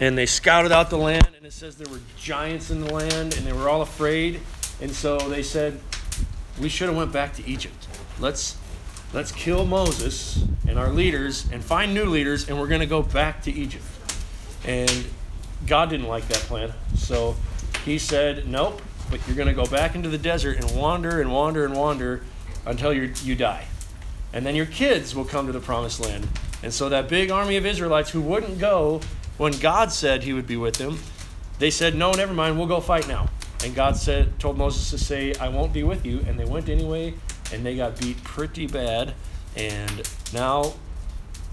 and they scouted out the land, and it says there were giants in the land, and they were all afraid. And so they said, "We should have went back to Egypt. Let's let's kill Moses and our leaders, and find new leaders, and we're going to go back to Egypt." And God didn't like that plan, so He said, "Nope. But you're going to go back into the desert and wander and wander and wander until you you die, and then your kids will come to the promised land." And so that big army of Israelites who wouldn't go when God said he would be with them, they said, No, never mind, we'll go fight now. And God said, told Moses to say, I won't be with you. And they went anyway, and they got beat pretty bad. And now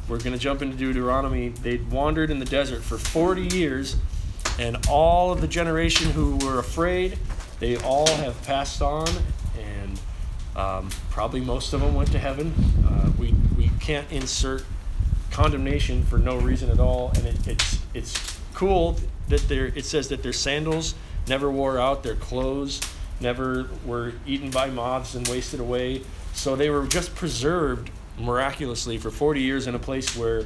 we're going to jump into Deuteronomy. They'd wandered in the desert for 40 years, and all of the generation who were afraid, they all have passed on, and um, probably most of them went to heaven. Uh, we, we can't insert condemnation for no reason at all, and it, it's it's cool that there it says that their sandals never wore out, their clothes never were eaten by moths and wasted away. So they were just preserved miraculously for 40 years in a place where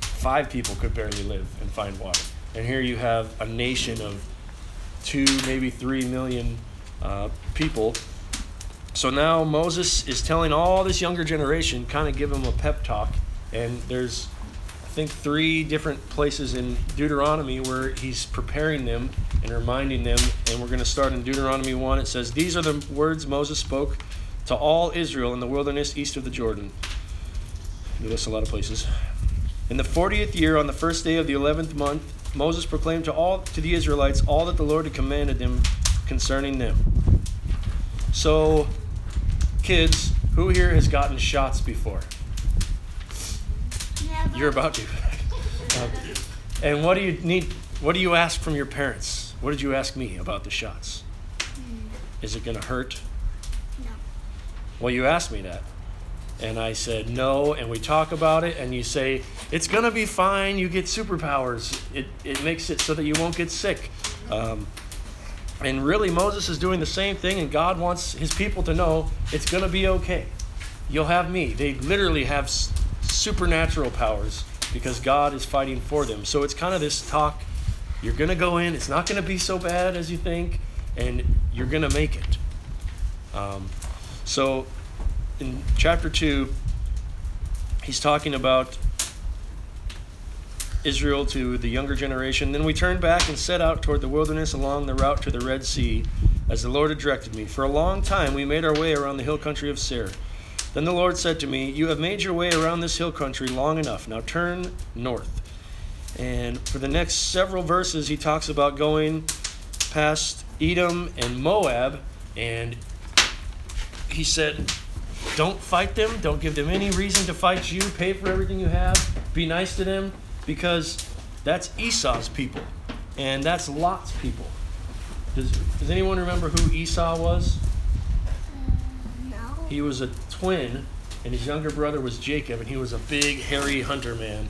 five people could barely live and find water. And here you have a nation of two, maybe three million uh, people. So now Moses is telling all this younger generation, kind of give them a pep talk and there's, think, three different places in Deuteronomy where he's preparing them and reminding them. And we're going to start in Deuteronomy 1. It says, These are the words Moses spoke to all Israel in the wilderness east of the Jordan. He lists a lot of places. In the 40th year, on the first day of the 11th month, Moses proclaimed to all to the Israelites all that the Lord had commanded them concerning them. So, kids, who here has gotten shots before? You're about to. Um, and what do you need? What do you ask from your parents? What did you ask me about the shots? Is it going to hurt? No. Well, you asked me that. And I said no, and we talk about it, and you say, it's going to be fine. You get superpowers. It, it makes it so that you won't get sick. Um, and really, Moses is doing the same thing, and God wants his people to know it's going to be okay. You'll have me. They literally have supernatural powers because God is fighting for them. So it's kind of this talk you're going to go in, it's not going to be so bad as you think, and you're going to make it. Um, so in chapter 2, he's talking about Israel to the younger generation. Then we turned back and set out toward the wilderness along the route to the Red Sea, as the Lord had directed me. For a long time we made our way around the hill country of Seir. Then the Lord said to me, You have made your way around this hill country long enough. Now turn north. And for the next several verses, he talks about going past Edom and Moab. And he said, Don't fight them. Don't give them any reason to fight you. Pay for everything you have. Be nice to them because that's Esau's people. And that's Lot's people. Does, does anyone remember who Esau was? Uh, he was a twin, and his younger brother was Jacob, and he was a big, hairy hunter man.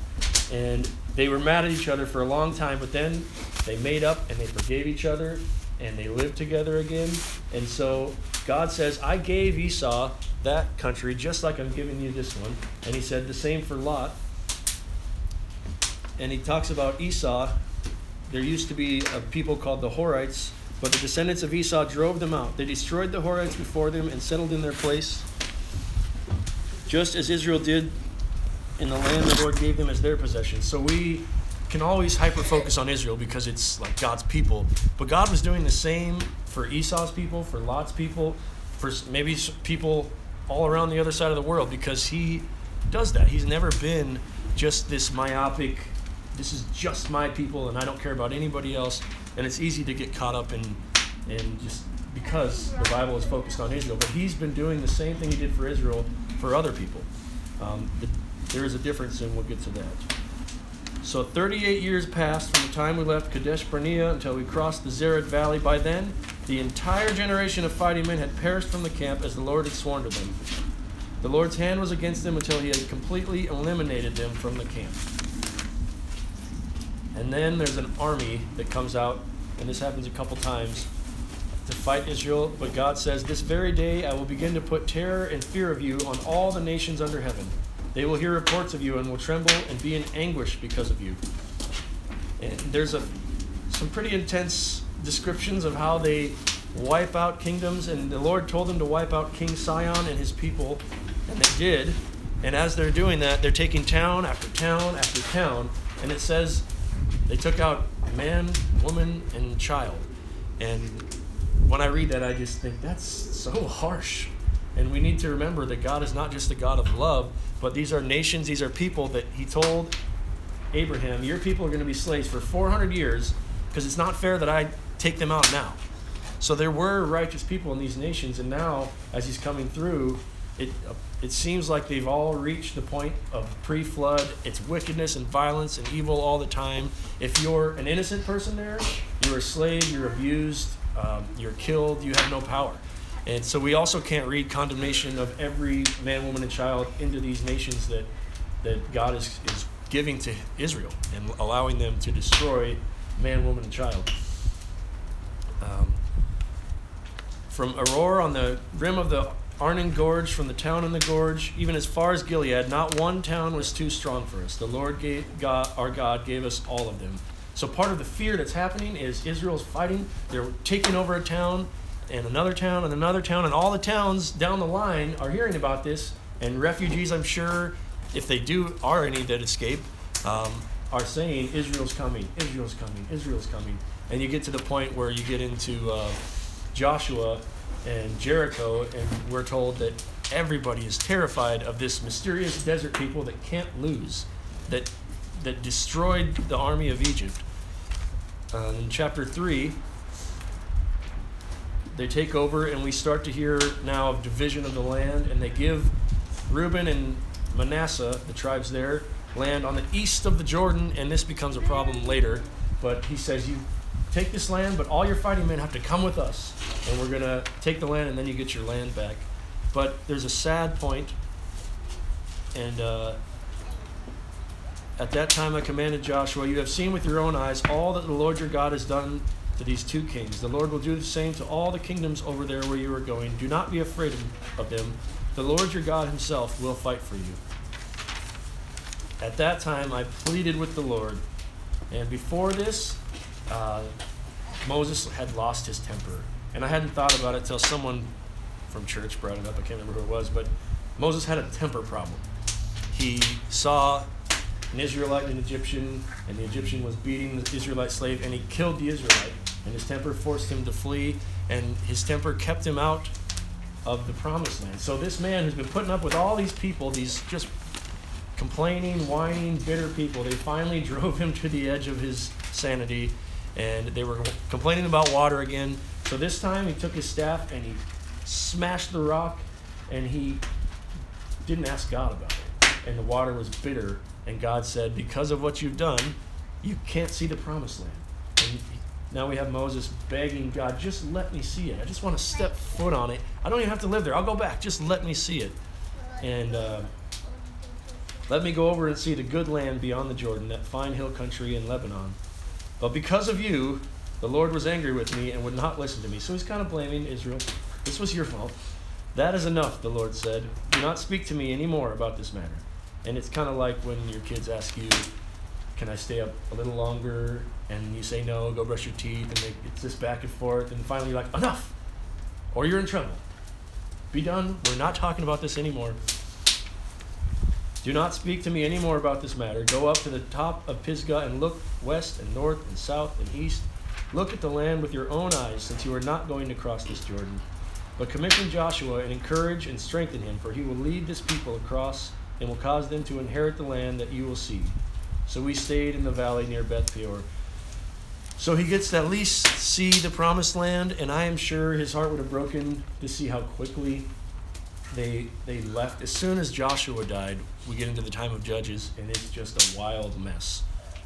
And they were mad at each other for a long time, but then they made up and they forgave each other and they lived together again. And so God says, I gave Esau that country just like I'm giving you this one. And he said the same for Lot. And he talks about Esau. There used to be a people called the Horites, but the descendants of Esau drove them out. They destroyed the Horites before them and settled in their place just as Israel did in the land the Lord gave them as their possession. So we can always hyper focus on Israel because it's like God's people. But God was doing the same for Esau's people, for Lot's people, for maybe people all around the other side of the world because He does that. He's never been just this myopic, this is just my people and I don't care about anybody else. And it's easy to get caught up in, in just because the Bible is focused on Israel. But He's been doing the same thing He did for Israel for other people. Um, the, there is a difference, and we'll get to that. So 38 years passed from the time we left Kadesh Barnea until we crossed the Zered Valley. By then, the entire generation of fighting men had perished from the camp as the Lord had sworn to them. The Lord's hand was against them until he had completely eliminated them from the camp. And then there's an army that comes out, and this happens a couple times fight Israel, but God says, This very day I will begin to put terror and fear of you on all the nations under heaven. They will hear reports of you and will tremble and be in anguish because of you. And there's a some pretty intense descriptions of how they wipe out kingdoms, and the Lord told them to wipe out King Sihon and his people, and they did. And as they're doing that, they're taking town after town after town, and it says they took out man, woman, and child. And when I read that, I just think that's so harsh. And we need to remember that God is not just a God of love, but these are nations, these are people that He told Abraham, Your people are going to be slaves for 400 years because it's not fair that I take them out now. So there were righteous people in these nations, and now, as He's coming through, it, it seems like they've all reached the point of pre flood. It's wickedness and violence and evil all the time. If you're an innocent person there, you're a slave, you're abused, um, you're killed, you have no power. And so we also can't read condemnation of every man, woman, and child into these nations that, that God is, is giving to Israel and allowing them to destroy man, woman, and child. Um, from Aroer on the rim of the Arnon Gorge, from the town in the gorge, even as far as Gilead, not one town was too strong for us. The Lord gave, God, our God gave us all of them. So part of the fear that's happening is Israel's fighting. They're taking over a town and another town and another town, and all the towns down the line are hearing about this. And refugees, I'm sure, if they do are any that escape, um, are saying Israel's coming, Israel's coming, Israel's coming. And you get to the point where you get into uh, Joshua and Jericho, and we're told that everybody is terrified of this mysterious desert people that can't lose, that that destroyed the army of Egypt. Uh, in chapter 3, they take over, and we start to hear now of division of the land, and they give Reuben and Manasseh, the tribes there, land on the east of the Jordan, and this becomes a problem later. But he says, You take this land, but all your fighting men have to come with us, and we're going to take the land, and then you get your land back. But there's a sad point, and uh, at that time I commanded Joshua, You have seen with your own eyes all that the Lord your God has done to these two kings. The Lord will do the same to all the kingdoms over there where you are going. Do not be afraid of them. The Lord your God himself will fight for you. At that time I pleaded with the Lord. And before this, uh, Moses had lost his temper. And I hadn't thought about it until someone from church brought it up. I can't remember who it was, but Moses had a temper problem. He saw an Israelite and an Egyptian, and the Egyptian was beating the Israelite slave, and he killed the Israelite. And his temper forced him to flee, and his temper kept him out of the promised land. So this man who's been putting up with all these people, these just complaining, whining, bitter people, they finally drove him to the edge of his sanity, and they were complaining about water again. So this time he took his staff and he smashed the rock, and he didn't ask God about it. And the water was bitter and God said, Because of what you've done, you can't see the promised land. And now we have Moses begging God, Just let me see it. I just want to step foot on it. I don't even have to live there. I'll go back. Just let me see it. And uh, let me go over and see the good land beyond the Jordan, that fine hill country in Lebanon. But because of you, the Lord was angry with me and would not listen to me. So he's kind of blaming Israel. This was your fault. That is enough, the Lord said. Do not speak to me any more about this matter. And it's kind of like when your kids ask you, "Can I stay up a little longer?" and you say no, go brush your teeth, and they, it's this back and forth, and finally you're like, "Enough!" or you're in trouble. Be done. We're not talking about this anymore. Do not speak to me anymore about this matter. Go up to the top of Pisgah and look west and north and south and east. Look at the land with your own eyes, since you are not going to cross this Jordan. But commission Joshua and encourage and strengthen him, for he will lead this people across and will cause them to inherit the land that you will see. So we stayed in the valley near Beth Peor. So he gets to at least see the promised land, and I am sure his heart would have broken to see how quickly they they left. As soon as Joshua died, we get into the time of Judges, and it's just a wild mess.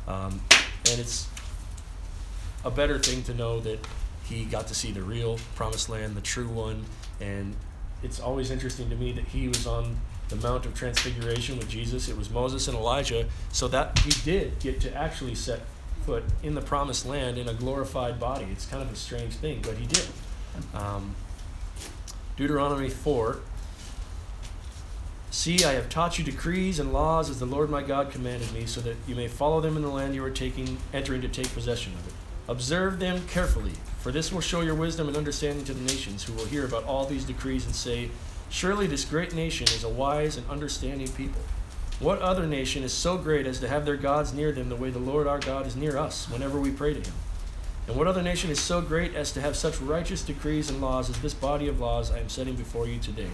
Um, and it's a better thing to know that he got to see the real promised land, the true one, and it's always interesting to me that he was on the Mount of Transfiguration with Jesus. It was Moses and Elijah, so that he did get to actually set foot in the promised land in a glorified body. It's kind of a strange thing, but he did. Um, Deuteronomy 4 See, I have taught you decrees and laws as the Lord my God commanded me, so that you may follow them in the land you are taking, entering to take possession of it. Observe them carefully, for this will show your wisdom and understanding to the nations, who will hear about all these decrees and say, Surely this great nation is a wise and understanding people. What other nation is so great as to have their gods near them the way the Lord our God is near us whenever we pray to him? And what other nation is so great as to have such righteous decrees and laws as this body of laws I am setting before you today?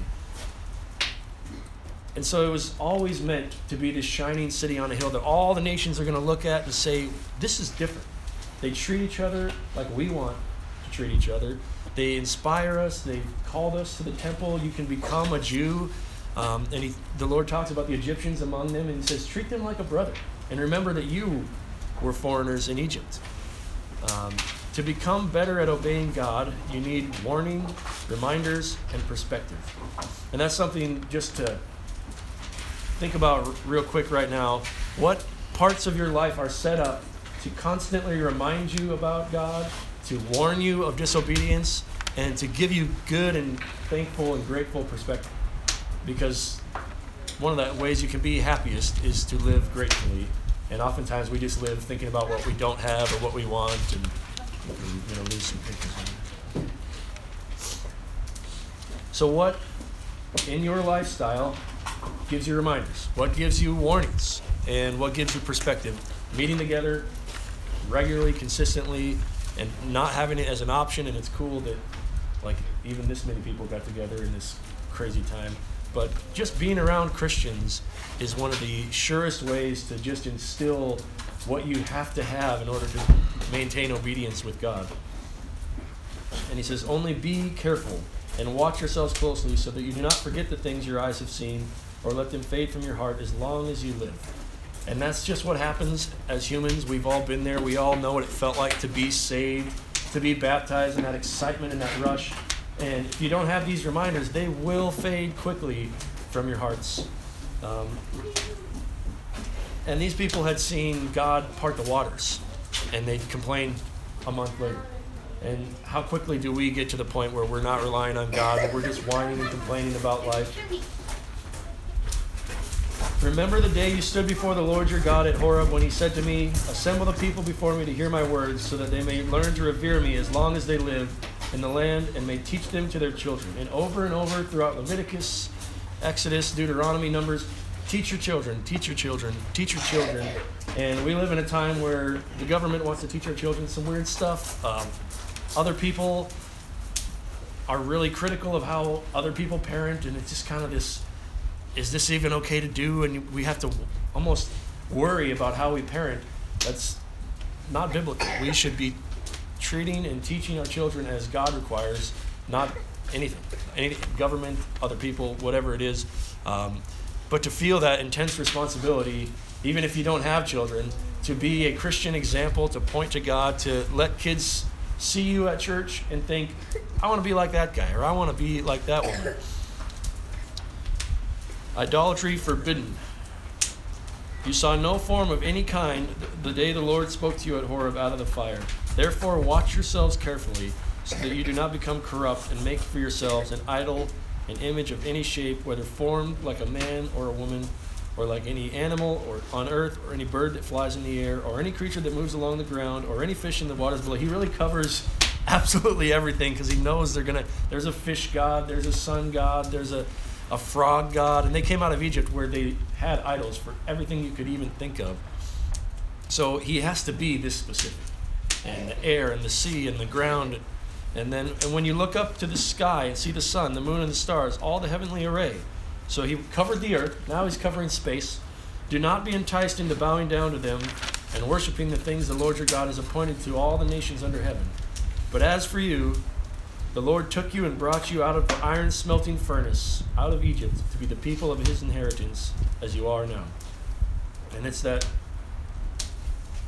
And so it was always meant to be this shining city on a hill that all the nations are going to look at and say, This is different. They treat each other like we want to treat each other. They inspire us. They've called us to the temple. You can become a Jew. Um, and he, the Lord talks about the Egyptians among them and he says, Treat them like a brother. And remember that you were foreigners in Egypt. Um, to become better at obeying God, you need warning, reminders, and perspective. And that's something just to think about real quick right now. What parts of your life are set up to constantly remind you about God, to warn you of disobedience, and to give you good and thankful and grateful perspective? Because one of the ways you can be happiest is to live gratefully. And oftentimes we just live thinking about what we don't have or what we want and you know lose some pictures. So what in your lifestyle gives you reminders? What gives you warnings? And what gives you perspective? Meeting together regularly, consistently, and not having it as an option. And it's cool that, like, even this many people got together in this crazy time. But just being around Christians is one of the surest ways to just instill what you have to have in order to maintain obedience with God. And he says, Only be careful and watch yourselves closely so that you do not forget the things your eyes have seen or let them fade from your heart as long as you live. And that's just what happens as humans. We've all been there. We all know what it felt like to be saved, to be baptized, and that excitement and that rush. And if you don't have these reminders, they will fade quickly from your hearts. Um, and these people had seen God part the waters, and they'd complain a month later. And how quickly do we get to the point where we're not relying on God, that we're just whining and complaining about life? Remember the day you stood before the Lord your God at Horeb when he said to me, Assemble the people before me to hear my words, so that they may learn to revere me as long as they live in the land and may teach them to their children. And over and over throughout Leviticus, Exodus, Deuteronomy, Numbers, teach your children, teach your children, teach your children. And we live in a time where the government wants to teach our children some weird stuff. Um, other people are really critical of how other people parent, and it's just kind of this is this even okay to do? And we have to almost worry about how we parent. That's not biblical. We should be treating and teaching our children as God requires, not anything, any government, other people, whatever it is. Um, but to feel that intense responsibility, even if you don't have children, to be a Christian example, to point to God, to let kids see you at church and think, I want to be like that guy, or I want to be like that woman. Idolatry forbidden. You saw no form of any kind the day the Lord spoke to you at Horeb out of the fire. Therefore, watch yourselves carefully, so that you do not become corrupt and make for yourselves an idol, an image of any shape, whether formed like a man or a woman, or like any animal or on earth, or any bird that flies in the air, or any creature that moves along the ground, or any fish in the waters below. He really covers absolutely everything because he knows they're gonna. There's a fish god, there's a sun god, there's a a frog god, and they came out of Egypt where they had idols for everything you could even think of. So he has to be this specific. And the air and the sea and the ground. And then and when you look up to the sky and see the sun, the moon, and the stars, all the heavenly array. So he covered the earth, now he's covering space. Do not be enticed into bowing down to them and worshiping the things the Lord your God has appointed to all the nations under heaven. But as for you, the Lord took you and brought you out of the iron smelting furnace, out of Egypt, to be the people of his inheritance, as you are now. And it's that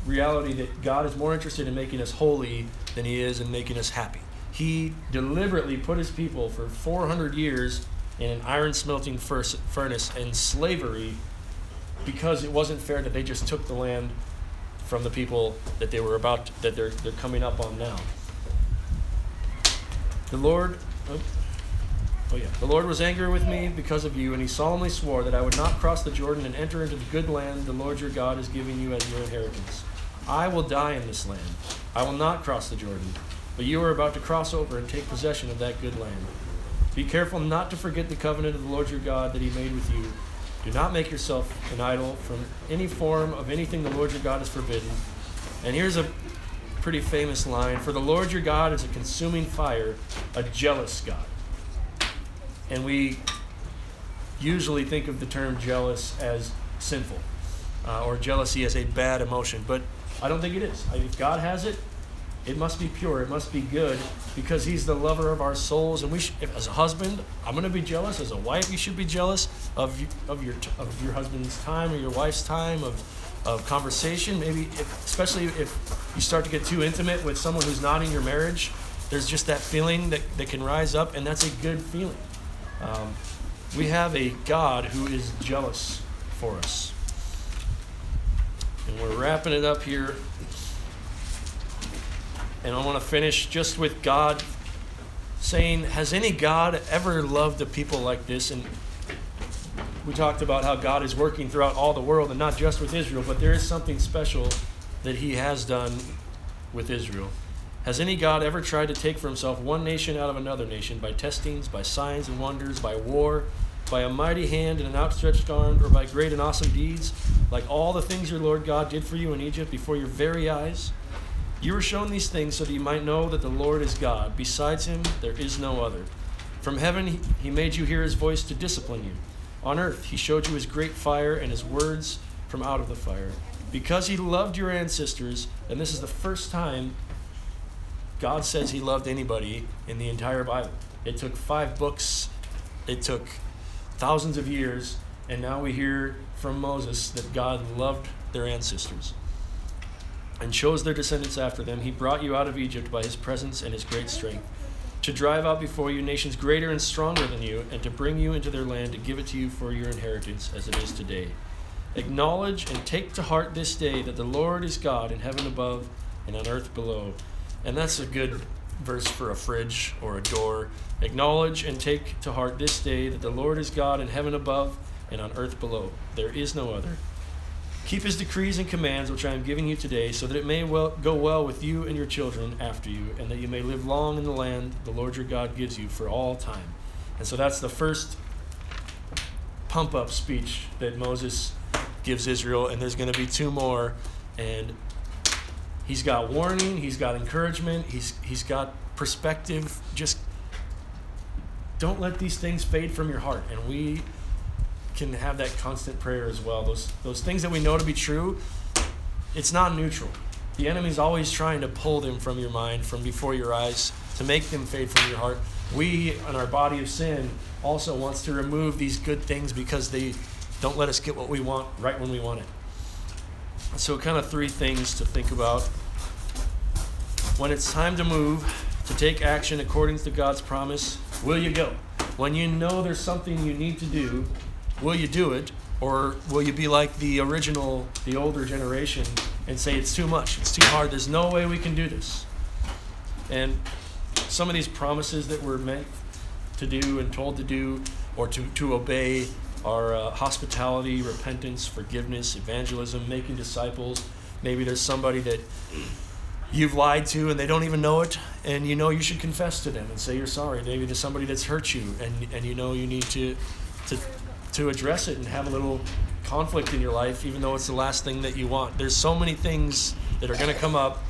reality that God is more interested in making us holy than he is in making us happy. He deliberately put his people for 400 years in an iron smelting furnace in slavery because it wasn't fair that they just took the land from the people that they were about to, that they're, they're coming up on now. The Lord, oh, Oh, yeah. The Lord was angry with me because of you, and he solemnly swore that I would not cross the Jordan and enter into the good land the Lord your God is giving you as your inheritance. I will die in this land. I will not cross the Jordan, but you are about to cross over and take possession of that good land. Be careful not to forget the covenant of the Lord your God that he made with you. Do not make yourself an idol from any form of anything the Lord your God has forbidden. And here's a pretty famous line For the Lord your God is a consuming fire, a jealous God. And we usually think of the term jealous as sinful uh, or jealousy as a bad emotion, but I don't think it is. If God has it, it must be pure. It must be good because He's the lover of our souls. And we, sh- if, as a husband, I'm going to be jealous. As a wife, you should be jealous of of your of your husband's time or your wife's time of of conversation. Maybe, if, especially if you start to get too intimate with someone who's not in your marriage, there's just that feeling that, that can rise up, and that's a good feeling. Um, we have a God who is jealous for us. And we're wrapping it up here. And I want to finish just with God saying, Has any God ever loved a people like this? And we talked about how God is working throughout all the world and not just with Israel, but there is something special that He has done with Israel. Has any God ever tried to take for himself one nation out of another nation by testings, by signs and wonders, by war, by a mighty hand and an outstretched arm, or by great and awesome deeds, like all the things your Lord God did for you in Egypt before your very eyes? You were shown these things so that you might know that the Lord is God. Besides him, there is no other. From heaven, he made you hear his voice to discipline you. On earth, he showed you his great fire and his words from out of the fire. Because he loved your ancestors, and this is the first time God says he loved anybody in the entire Bible. It took five books, it took thousands of years, and now we hear from Moses that God loved their ancestors and chose their descendants after them. He brought you out of Egypt by his presence and his great strength, to drive out before you nations greater and stronger than you, and to bring you into their land to give it to you for your inheritance as it is today. Acknowledge and take to heart this day that the Lord is God in heaven above and on earth below. And that's a good verse for a fridge or a door. Acknowledge and take to heart this day that the Lord is God in heaven above and on earth below. There is no other. Keep his decrees and commands, which I am giving you today, so that it may well, go well with you and your children after you, and that you may live long in the land the Lord your God gives you for all time. And so that's the first pump up speech that Moses gives Israel, and there's going to be two more. And He's got warning, he's got encouragement, he's, he's got perspective. Just don't let these things fade from your heart. And we can have that constant prayer as well. Those, those things that we know to be true, it's not neutral. The enemy's always trying to pull them from your mind, from before your eyes, to make them fade from your heart. We, in our body of sin, also wants to remove these good things because they don't let us get what we want right when we want it. So, kind of three things to think about. When it's time to move, to take action according to God's promise, will you go? When you know there's something you need to do, will you do it? Or will you be like the original, the older generation, and say it's too much, it's too hard, there's no way we can do this? And some of these promises that we're meant to do and told to do or to, to obey are uh, hospitality, repentance, forgiveness, evangelism, making disciples. Maybe there's somebody that you've lied to and they don't even know it, and you know you should confess to them and say you're sorry. Maybe there's somebody that's hurt you, and, and you know you need to, to, to address it and have a little conflict in your life, even though it's the last thing that you want. There's so many things that are going to come up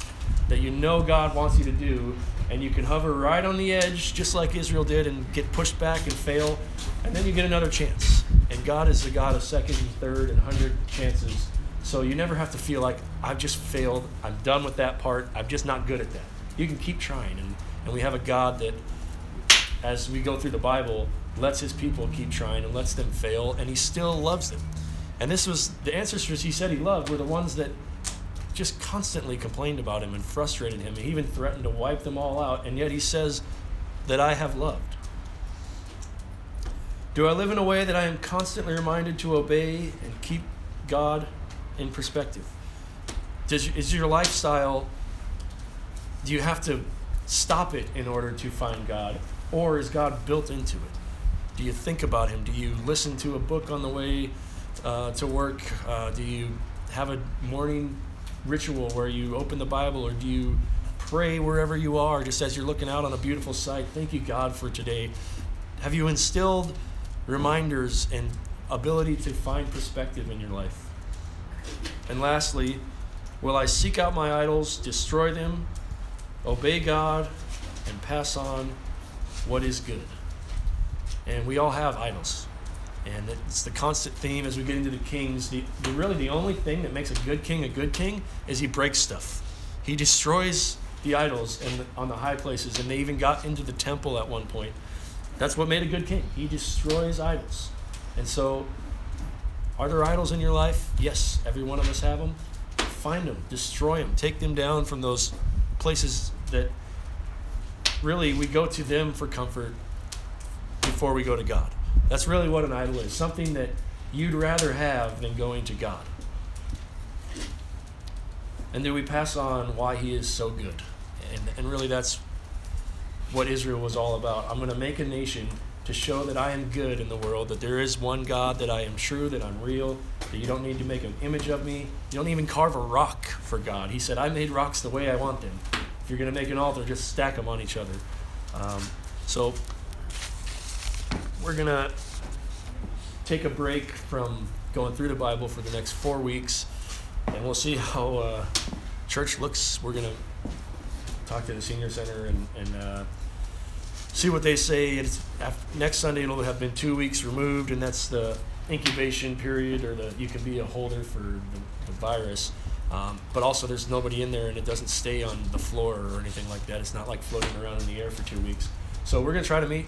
that you know God wants you to do, and you can hover right on the edge, just like Israel did, and get pushed back and fail, and then you get another chance. And God is the God of second and third and hundred chances. So you never have to feel like I've just failed. I'm done with that part. I'm just not good at that. You can keep trying. And, and we have a God that, as we go through the Bible, lets his people keep trying and lets them fail, and he still loves them. And this was the ancestors he said he loved were the ones that just constantly complained about him and frustrated him. He even threatened to wipe them all out, and yet he says that I have loved. Do I live in a way that I am constantly reminded to obey and keep God in perspective? Does, is your lifestyle, do you have to stop it in order to find God? Or is God built into it? Do you think about Him? Do you listen to a book on the way uh, to work? Uh, do you have a morning ritual where you open the Bible, or do you pray wherever you are, just as you're looking out on a beautiful sight? Thank you, God, for today. Have you instilled reminders and ability to find perspective in your life? And lastly, will I seek out my idols, destroy them, obey God, and pass on what is good? And we all have idols. And it's the constant theme as we get into the kings. The, the, really, the only thing that makes a good king a good king is he breaks stuff. He destroys the idols and the, on the high places, and they even got into the temple at one point. That's what made a good king. He destroys idols. And so, are there idols in your life? Yes, every one of us have them. Find them, destroy them, take them down from those places that really we go to them for comfort before we go to God. That's really what an idol is something that you'd rather have than going to God. And then we pass on why He is so good. And, and really, that's what Israel was all about. I'm going to make a nation to show that I am good in the world, that there is one God, that I am true, that I'm real, that you don't need to make an image of me. You don't even carve a rock for God. He said, I made rocks the way I want them. If you're going to make an altar, just stack them on each other. Um, so we're going to take a break from going through the Bible for the next four weeks, and we'll see how uh, church looks. We're going to talk to the senior center and, and uh, see what they say. It's after, next Sunday it'll have been two weeks removed, and that's the incubation period, or the you can be a holder for the, the virus. Um, but also, there's nobody in there, and it doesn't stay on the floor or anything like that. It's not like floating around in the air for two weeks. So we're gonna try to meet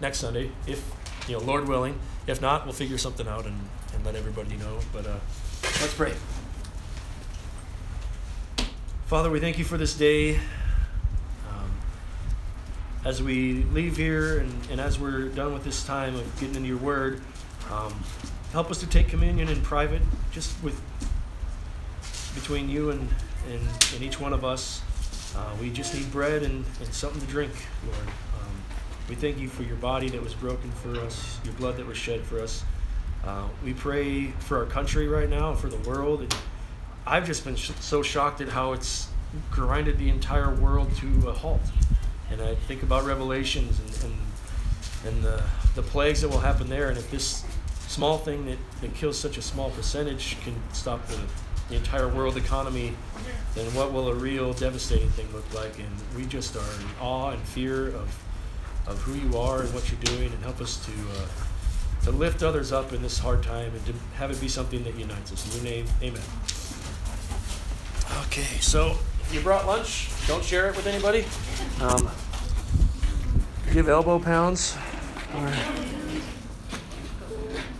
next Sunday, if you know, Lord willing. If not, we'll figure something out and, and let everybody know. But uh, let's pray. Father, we thank you for this day. Um, as we leave here and, and as we're done with this time of getting into your word, um, help us to take communion in private, just with between you and, and, and each one of us. Uh, we just need bread and, and something to drink, Lord. Um, we thank you for your body that was broken for us, your blood that was shed for us. Uh, we pray for our country right now, for the world. And I've just been sh- so shocked at how it's grinded the entire world to a halt. And I think about Revelations and, and, and the, the plagues that will happen there. And if this small thing that, that kills such a small percentage can stop the the entire world economy, then what will a real devastating thing look like? And we just are in awe and fear of, of who you are and what you're doing, and help us to uh, to lift others up in this hard time and to have it be something that unites us. In your name, Amen. Okay, so you brought lunch. Don't share it with anybody. Um, give elbow pounds.